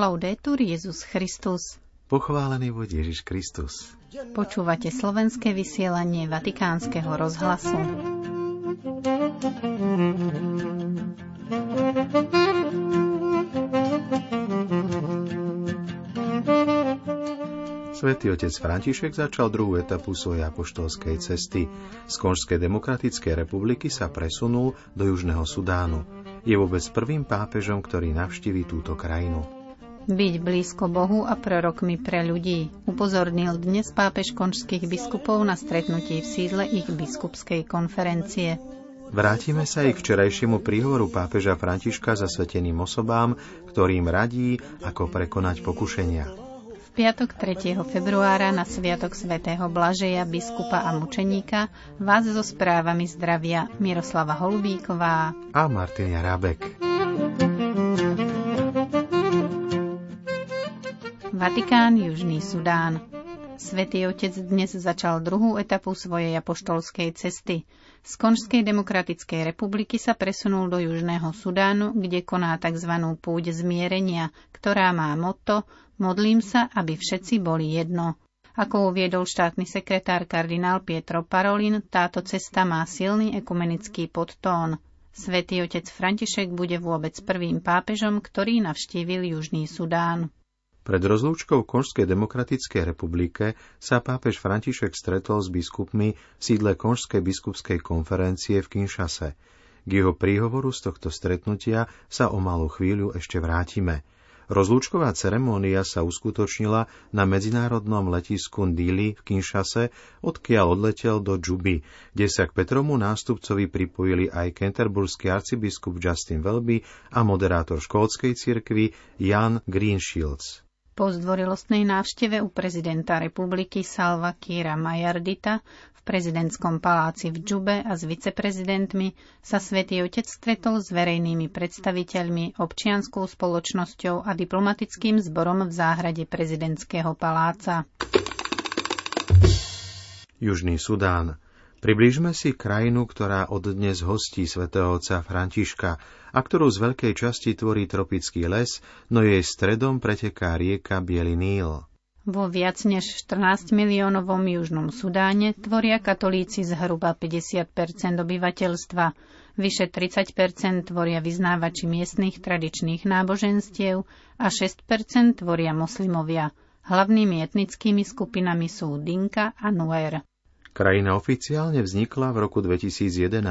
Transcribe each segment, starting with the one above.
Laudetur Jezus Christus. Pochválený buď Ježiš Kristus. Počúvate slovenské vysielanie Vatikánskeho rozhlasu. Svetý otec František začal druhú etapu svojej apoštolskej cesty. Z Konžskej demokratickej republiky sa presunul do Južného Sudánu. Je vôbec prvým pápežom, ktorý navštíví túto krajinu. Byť blízko Bohu a prorokmi pre ľudí, upozornil dnes pápež konžských biskupov na stretnutí v sídle ich biskupskej konferencie. Vrátime sa aj k včerajšiemu príhovoru pápeža Františka zasveteným osobám, ktorým radí, ako prekonať pokušenia piatok 3. februára na Sviatok svätého Blažeja, biskupa a mučeníka vás so správami zdravia Miroslava Holubíková a Martina Rábek. Vatikán, Južný Sudán. Svetý Otec dnes začal druhú etapu svojej apoštolskej cesty. Z Konžskej demokratickej republiky sa presunul do Južného Sudánu, kde koná tzv. púť zmierenia, ktorá má motto Modlím sa, aby všetci boli jedno. Ako uviedol štátny sekretár kardinál Pietro Parolin, táto cesta má silný ekumenický podtón. Svetý otec František bude vôbec prvým pápežom, ktorý navštívil Južný Sudán. Pred rozlúčkou Konžskej demokratickej republike sa pápež František stretol s biskupmi v sídle Konžskej biskupskej konferencie v Kinšase. K jeho príhovoru z tohto stretnutia sa o malú chvíľu ešte vrátime – Rozlúčková ceremónia sa uskutočnila na medzinárodnom letisku Ndili v Kinshase, odkiaľ odletel do Džuby, kde sa k Petromu nástupcovi pripojili aj kenterburský arcibiskup Justin Welby a moderátor škótskej cirkvi Jan Greenshields. Po zdvorilostnej návšteve u prezidenta republiky Salva Kira Majardita v prezidentskom paláci v Džube a s viceprezidentmi sa svätý Otec stretol s verejnými predstaviteľmi, občianskou spoločnosťou a diplomatickým zborom v záhrade prezidentského paláca. Južný Sudán Priblížme si krajinu, ktorá od dnes hostí svätého otca Františka a ktorú z veľkej časti tvorí tropický les, no jej stredom preteká rieka Bielý Níl. Vo viac než 14 miliónovom južnom Sudáne tvoria katolíci zhruba 50% obyvateľstva. Vyše 30% tvoria vyznávači miestnych tradičných náboženstiev a 6% tvoria moslimovia. Hlavnými etnickými skupinami sú Dinka a Nuer. Krajina oficiálne vznikla v roku 2011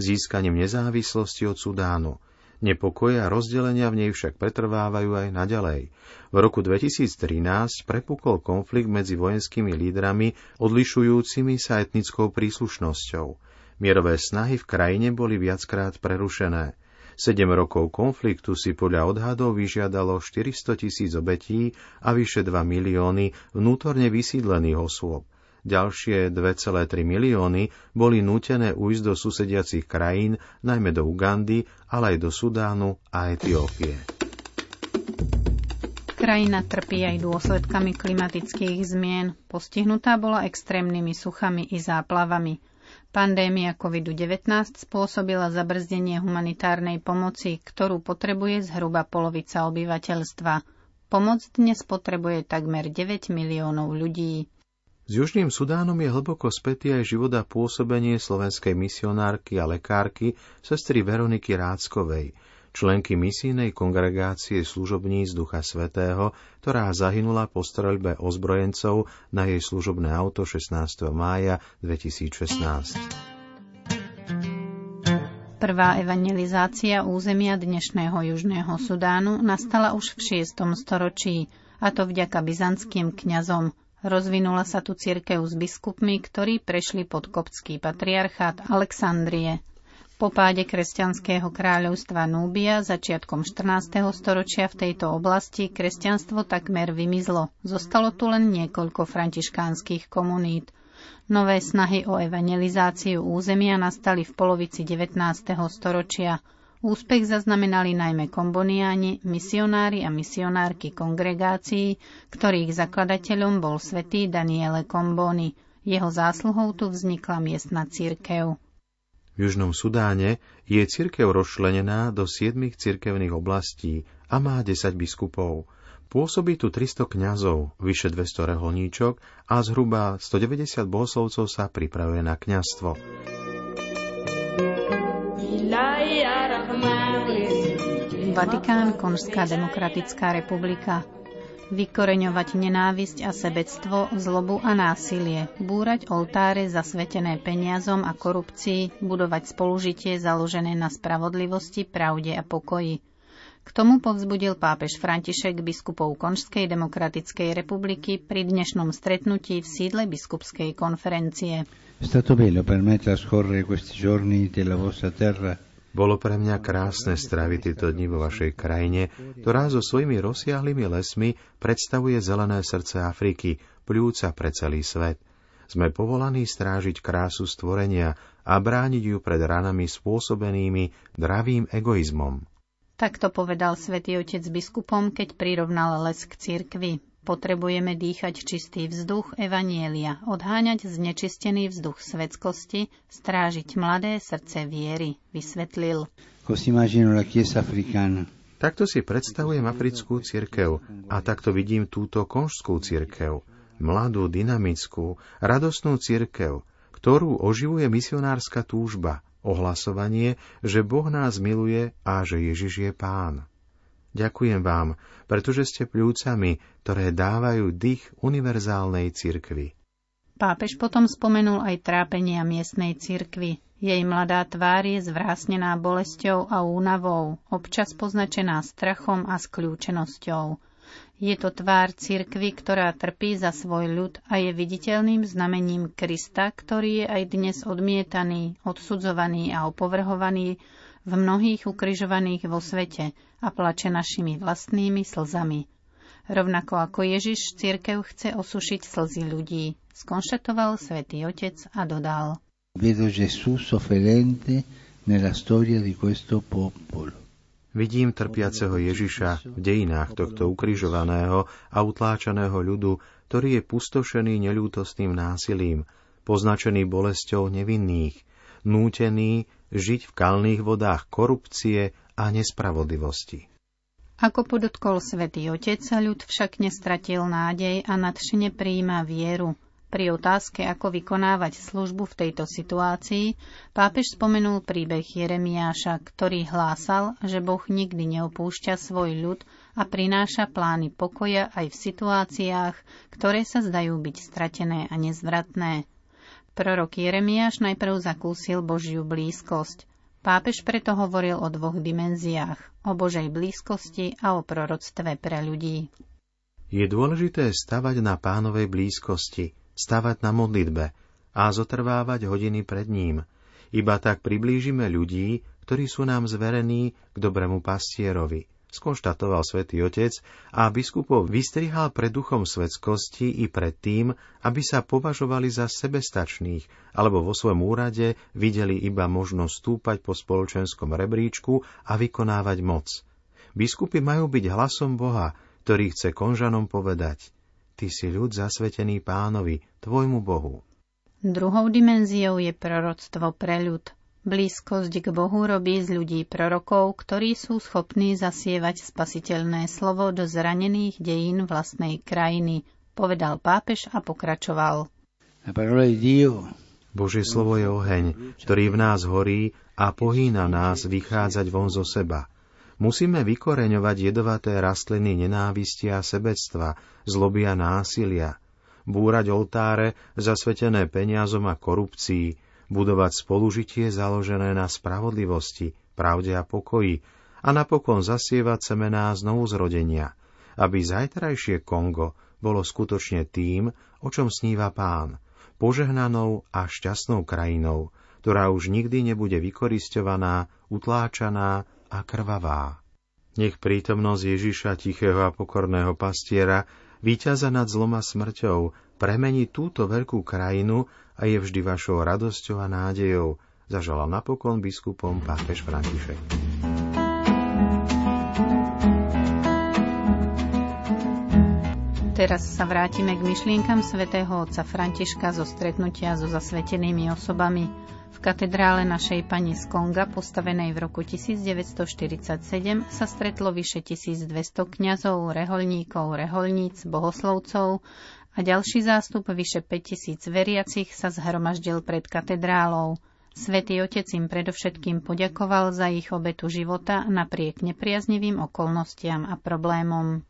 získaním nezávislosti od Sudánu. Nepokoje a rozdelenia v nej však pretrvávajú aj naďalej. V roku 2013 prepukol konflikt medzi vojenskými lídrami odlišujúcimi sa etnickou príslušnosťou. Mierové snahy v krajine boli viackrát prerušené. Sedem rokov konfliktu si podľa odhadov vyžiadalo 400 tisíc obetí a vyše 2 milióny vnútorne vysídlených osôb. Ďalšie 2,3 milióny boli nútené ujsť do susediacich krajín, najmä do Ugandy, ale aj do Sudánu a Etiópie. Krajina trpí aj dôsledkami klimatických zmien. Postihnutá bola extrémnymi suchami i záplavami. Pandémia COVID-19 spôsobila zabrzdenie humanitárnej pomoci, ktorú potrebuje zhruba polovica obyvateľstva. Pomoc dnes potrebuje takmer 9 miliónov ľudí. S Južným Sudánom je hlboko spätý aj život a pôsobenie slovenskej misionárky a lekárky sestry Veroniky Ráckovej, členky misijnej kongregácie služobníc Ducha Svetého, ktorá zahynula po streľbe ozbrojencov na jej služobné auto 16. mája 2016. Prvá evangelizácia územia dnešného Južného Sudánu nastala už v 6. storočí, a to vďaka byzantským kňazom Rozvinula sa tu cirkev s biskupmi, ktorí prešli pod koptský patriarchát Alexandrie. Po páde kresťanského kráľovstva Núbia začiatkom 14. storočia v tejto oblasti kresťanstvo takmer vymizlo. Zostalo tu len niekoľko františkánskych komunít. Nové snahy o evangelizáciu územia nastali v polovici 19. storočia – Úspech zaznamenali najmä komboniáni, misionári a misionárky kongregácií, ktorých zakladateľom bol svätý Daniele Komboni. Jeho zásluhou tu vznikla miestna církev. V Južnom Sudáne je církev rozčlenená do siedmých cirkevných oblastí a má 10 biskupov. Pôsobí tu 300 kňazov, vyše 200 reholníčok a zhruba 190 bohoslovcov sa pripravuje na kňazstvo. Vatikán, Konská demokratická republika. Vykoreňovať nenávisť a sebectvo, zlobu a násilie, búrať oltáre zasvetené peniazom a korupcii, budovať spolužitie založené na spravodlivosti, pravde a pokoji – k tomu povzbudil pápež František biskupov Konžskej demokratickej republiky pri dnešnom stretnutí v sídle biskupskej konferencie. Bolo pre mňa krásne stráviť tieto dni vo vašej krajine, ktorá so svojimi rozsiahlými lesmi predstavuje zelené srdce Afriky, pľúca pre celý svet. Sme povolaní strážiť krásu stvorenia a brániť ju pred ranami spôsobenými dravým egoizmom. Takto povedal svätý Otec biskupom, keď prirovnal les k cirkvi. Potrebujeme dýchať čistý vzduch Evanielia, odháňať znečistený vzduch svetskosti, strážiť mladé srdce viery, vysvetlil. Takto si predstavujem africkú cirkev a takto vidím túto konžskú cirkev. Mladú, dynamickú, radostnú cirkev, ktorú oživuje misionárska túžba – ohlasovanie, že Boh nás miluje a že Ježiš je Pán. Ďakujem vám, pretože ste pľúcami, ktoré dávajú dých univerzálnej cirkvi. Pápež potom spomenul aj trápenia miestnej cirkvy. Jej mladá tvár je zvrásnená bolesťou a únavou, občas poznačená strachom a skľúčenosťou. Je to tvár cirkvy, ktorá trpí za svoj ľud a je viditeľným znamením Krista, ktorý je aj dnes odmietaný, odsudzovaný a opovrhovaný v mnohých ukryžovaných vo svete a plače našimi vlastnými slzami. Rovnako ako Ježiš, cirkev chce osušiť slzy ľudí, skonštatoval svätý Otec a dodal. Vedo Gesù sofferente nella storia di questo popolo. Vidím trpiaceho Ježiša v dejinách tohto ukrižovaného a utláčaného ľudu, ktorý je pustošený neľútostným násilím, poznačený bolesťou nevinných, nútený žiť v kalných vodách korupcie a nespravodlivosti. Ako podotkol svätý Otec, ľud však nestratil nádej a nadšene prijíma vieru – pri otázke, ako vykonávať službu v tejto situácii, pápež spomenul príbeh Jeremiáša, ktorý hlásal, že Boh nikdy neopúšťa svoj ľud a prináša plány pokoja aj v situáciách, ktoré sa zdajú byť stratené a nezvratné. Prorok Jeremiáš najprv zakúsil Božiu blízkosť. Pápež preto hovoril o dvoch dimenziách, o Božej blízkosti a o proroctve pre ľudí. Je dôležité stavať na pánovej blízkosti, stavať na modlitbe a zotrvávať hodiny pred ním. Iba tak priblížime ľudí, ktorí sú nám zverení k dobrému pastierovi, skonštatoval svätý Otec a biskupov vystrihal pred duchom svetskosti i pred tým, aby sa považovali za sebestačných alebo vo svojom úrade videli iba možnosť stúpať po spoločenskom rebríčku a vykonávať moc. Biskupy majú byť hlasom Boha, ktorý chce konžanom povedať – Ty si ľud zasvetený pánovi, tvojmu Bohu. Druhou dimenziou je proroctvo pre ľud. Blízkosť k Bohu robí z ľudí prorokov, ktorí sú schopní zasievať spasiteľné slovo do zranených dejín vlastnej krajiny, povedal pápež a pokračoval. Božie slovo je oheň, ktorý v nás horí a pohýna nás vychádzať von zo seba – Musíme vykoreňovať jedovaté rastliny nenávisti a sebectva, zloby a násilia, búrať oltáre zasvetené peniazom a korupcii, budovať spolužitie založené na spravodlivosti, pravde a pokoji a napokon zasievať semená znovu zrodenia, aby zajtrajšie Kongo bolo skutočne tým, o čom sníva pán, požehnanou a šťastnou krajinou, ktorá už nikdy nebude vykoristovaná, utláčaná a krvavá. Nech prítomnosť Ježiša, tichého a pokorného pastiera, víťaza nad zlom a smrťou, premení túto veľkú krajinu a je vždy vašou radosťou a nádejou, zažala napokon biskupom pápež František. teraz sa vrátime k myšlienkam svätého otca Františka zo stretnutia so zasvetenými osobami. V katedrále našej pani z Konga, postavenej v roku 1947, sa stretlo vyše 1200 kňazov, reholníkov, reholníc, bohoslovcov a ďalší zástup vyše 5000 veriacich sa zhromaždil pred katedrálou. Svetý Otec im predovšetkým poďakoval za ich obetu života napriek nepriaznivým okolnostiam a problémom.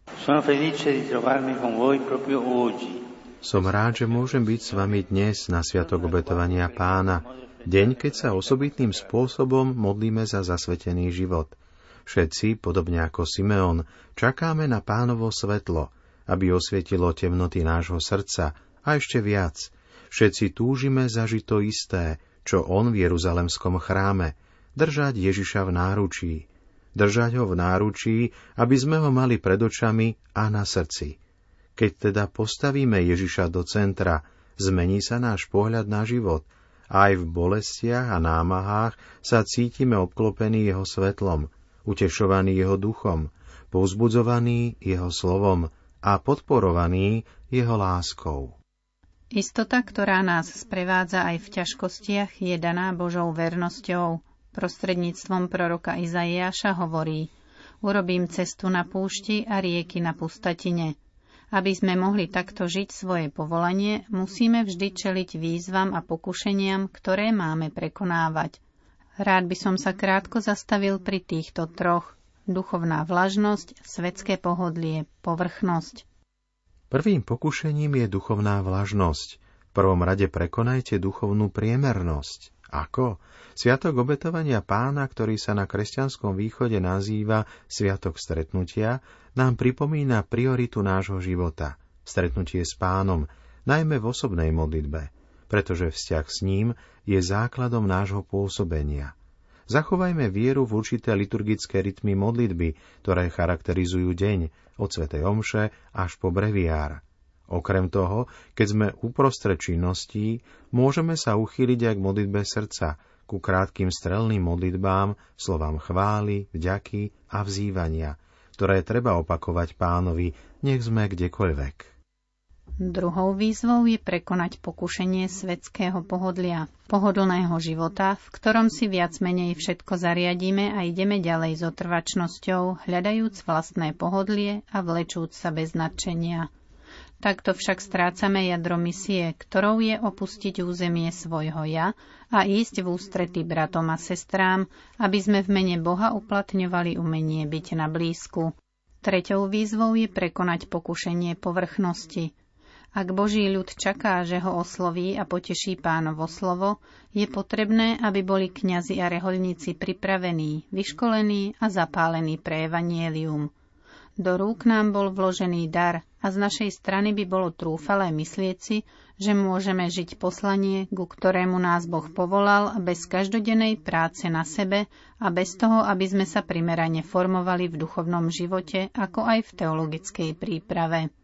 Som rád, že môžem byť s vami dnes na Sviatok obetovania pána, deň, keď sa osobitným spôsobom modlíme za zasvetený život. Všetci, podobne ako Simeon, čakáme na pánovo svetlo, aby osvietilo temnoty nášho srdca a ešte viac. Všetci túžime zažiť to isté, čo on v Jeruzalemskom chráme, držať Ježiša v náručí. Držať ho v náručí, aby sme ho mali pred očami a na srdci. Keď teda postavíme Ježiša do centra, zmení sa náš pohľad na život aj v bolestiach a námahách sa cítime obklopení jeho svetlom, utešovaní jeho duchom, povzbudzovaní jeho slovom a podporovaní jeho láskou. Istota, ktorá nás sprevádza aj v ťažkostiach, je daná Božou vernosťou. Prostredníctvom proroka Izaiáša hovorí Urobím cestu na púšti a rieky na pustatine. Aby sme mohli takto žiť svoje povolanie, musíme vždy čeliť výzvam a pokušeniam, ktoré máme prekonávať. Rád by som sa krátko zastavil pri týchto troch. Duchovná vlažnosť, svetské pohodlie, povrchnosť. Prvým pokušením je duchovná vlažnosť. V prvom rade prekonajte duchovnú priemernosť. Ako? Sviatok obetovania pána, ktorý sa na kresťanskom východe nazýva Sviatok stretnutia, nám pripomína prioritu nášho života. Stretnutie s pánom, najmä v osobnej modlitbe, pretože vzťah s ním je základom nášho pôsobenia. Zachovajme vieru v určité liturgické rytmy modlitby, ktoré charakterizujú deň, od Svetej Omše až po breviár. Okrem toho, keď sme uprostred činností, môžeme sa uchýliť aj k modlitbe srdca, ku krátkým strelným modlitbám, slovám chvály, vďaky a vzývania, ktoré treba opakovať pánovi, nech sme kdekoľvek. Druhou výzvou je prekonať pokušenie svetského pohodlia, pohodlného života, v ktorom si viac menej všetko zariadíme a ideme ďalej s otrvačnosťou, hľadajúc vlastné pohodlie a vlečúc sa bez nadšenia. Takto však strácame jadro misie, ktorou je opustiť územie svojho ja a ísť v ústrety bratom a sestrám, aby sme v mene Boha uplatňovali umenie byť na blízku. Treťou výzvou je prekonať pokušenie povrchnosti, ak Boží ľud čaká, že ho osloví a poteší pánovo slovo, je potrebné, aby boli kňazi a reholníci pripravení, vyškolení a zapálení pre evanielium. Do rúk nám bol vložený dar a z našej strany by bolo trúfalé myslieť si, že môžeme žiť poslanie, ku ktorému nás Boh povolal bez každodennej práce na sebe a bez toho, aby sme sa primerane formovali v duchovnom živote, ako aj v teologickej príprave.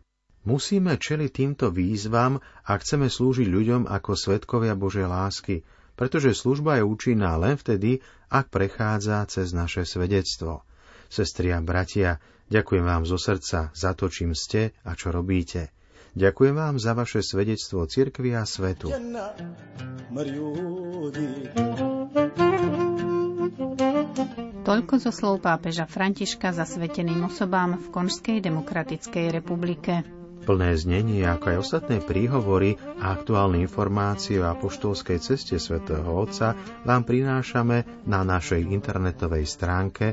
Musíme čeliť týmto výzvam a chceme slúžiť ľuďom ako svetkovia Božej lásky, pretože služba je účinná len vtedy, ak prechádza cez naše svedectvo. Sestri a bratia, ďakujem vám zo srdca za to, čím ste a čo robíte. Ďakujem vám za vaše svedectvo cirkvi a svetu. Toľko zo slov pápeža Františka zasveteným osobám v Konžskej demokratickej republike. Plné znenie, ako aj ostatné príhovory a aktuálne informácie o apoštolskej ceste svätého Otca vám prinášame na našej internetovej stránke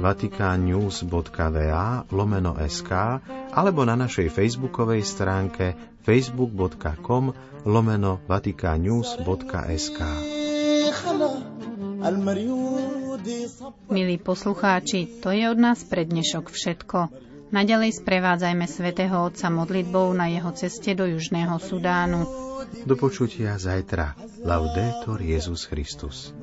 vatikannews.va lomeno sk alebo na našej facebookovej stránke facebook.com lomeno vatikannews.sk Milí poslucháči, to je od nás pre dnešok všetko. Naďalej sprevádzajme svätého Otca modlitbou na jeho ceste do Južného Sudánu. Do počutia zajtra. Laudetur Jezus Christus.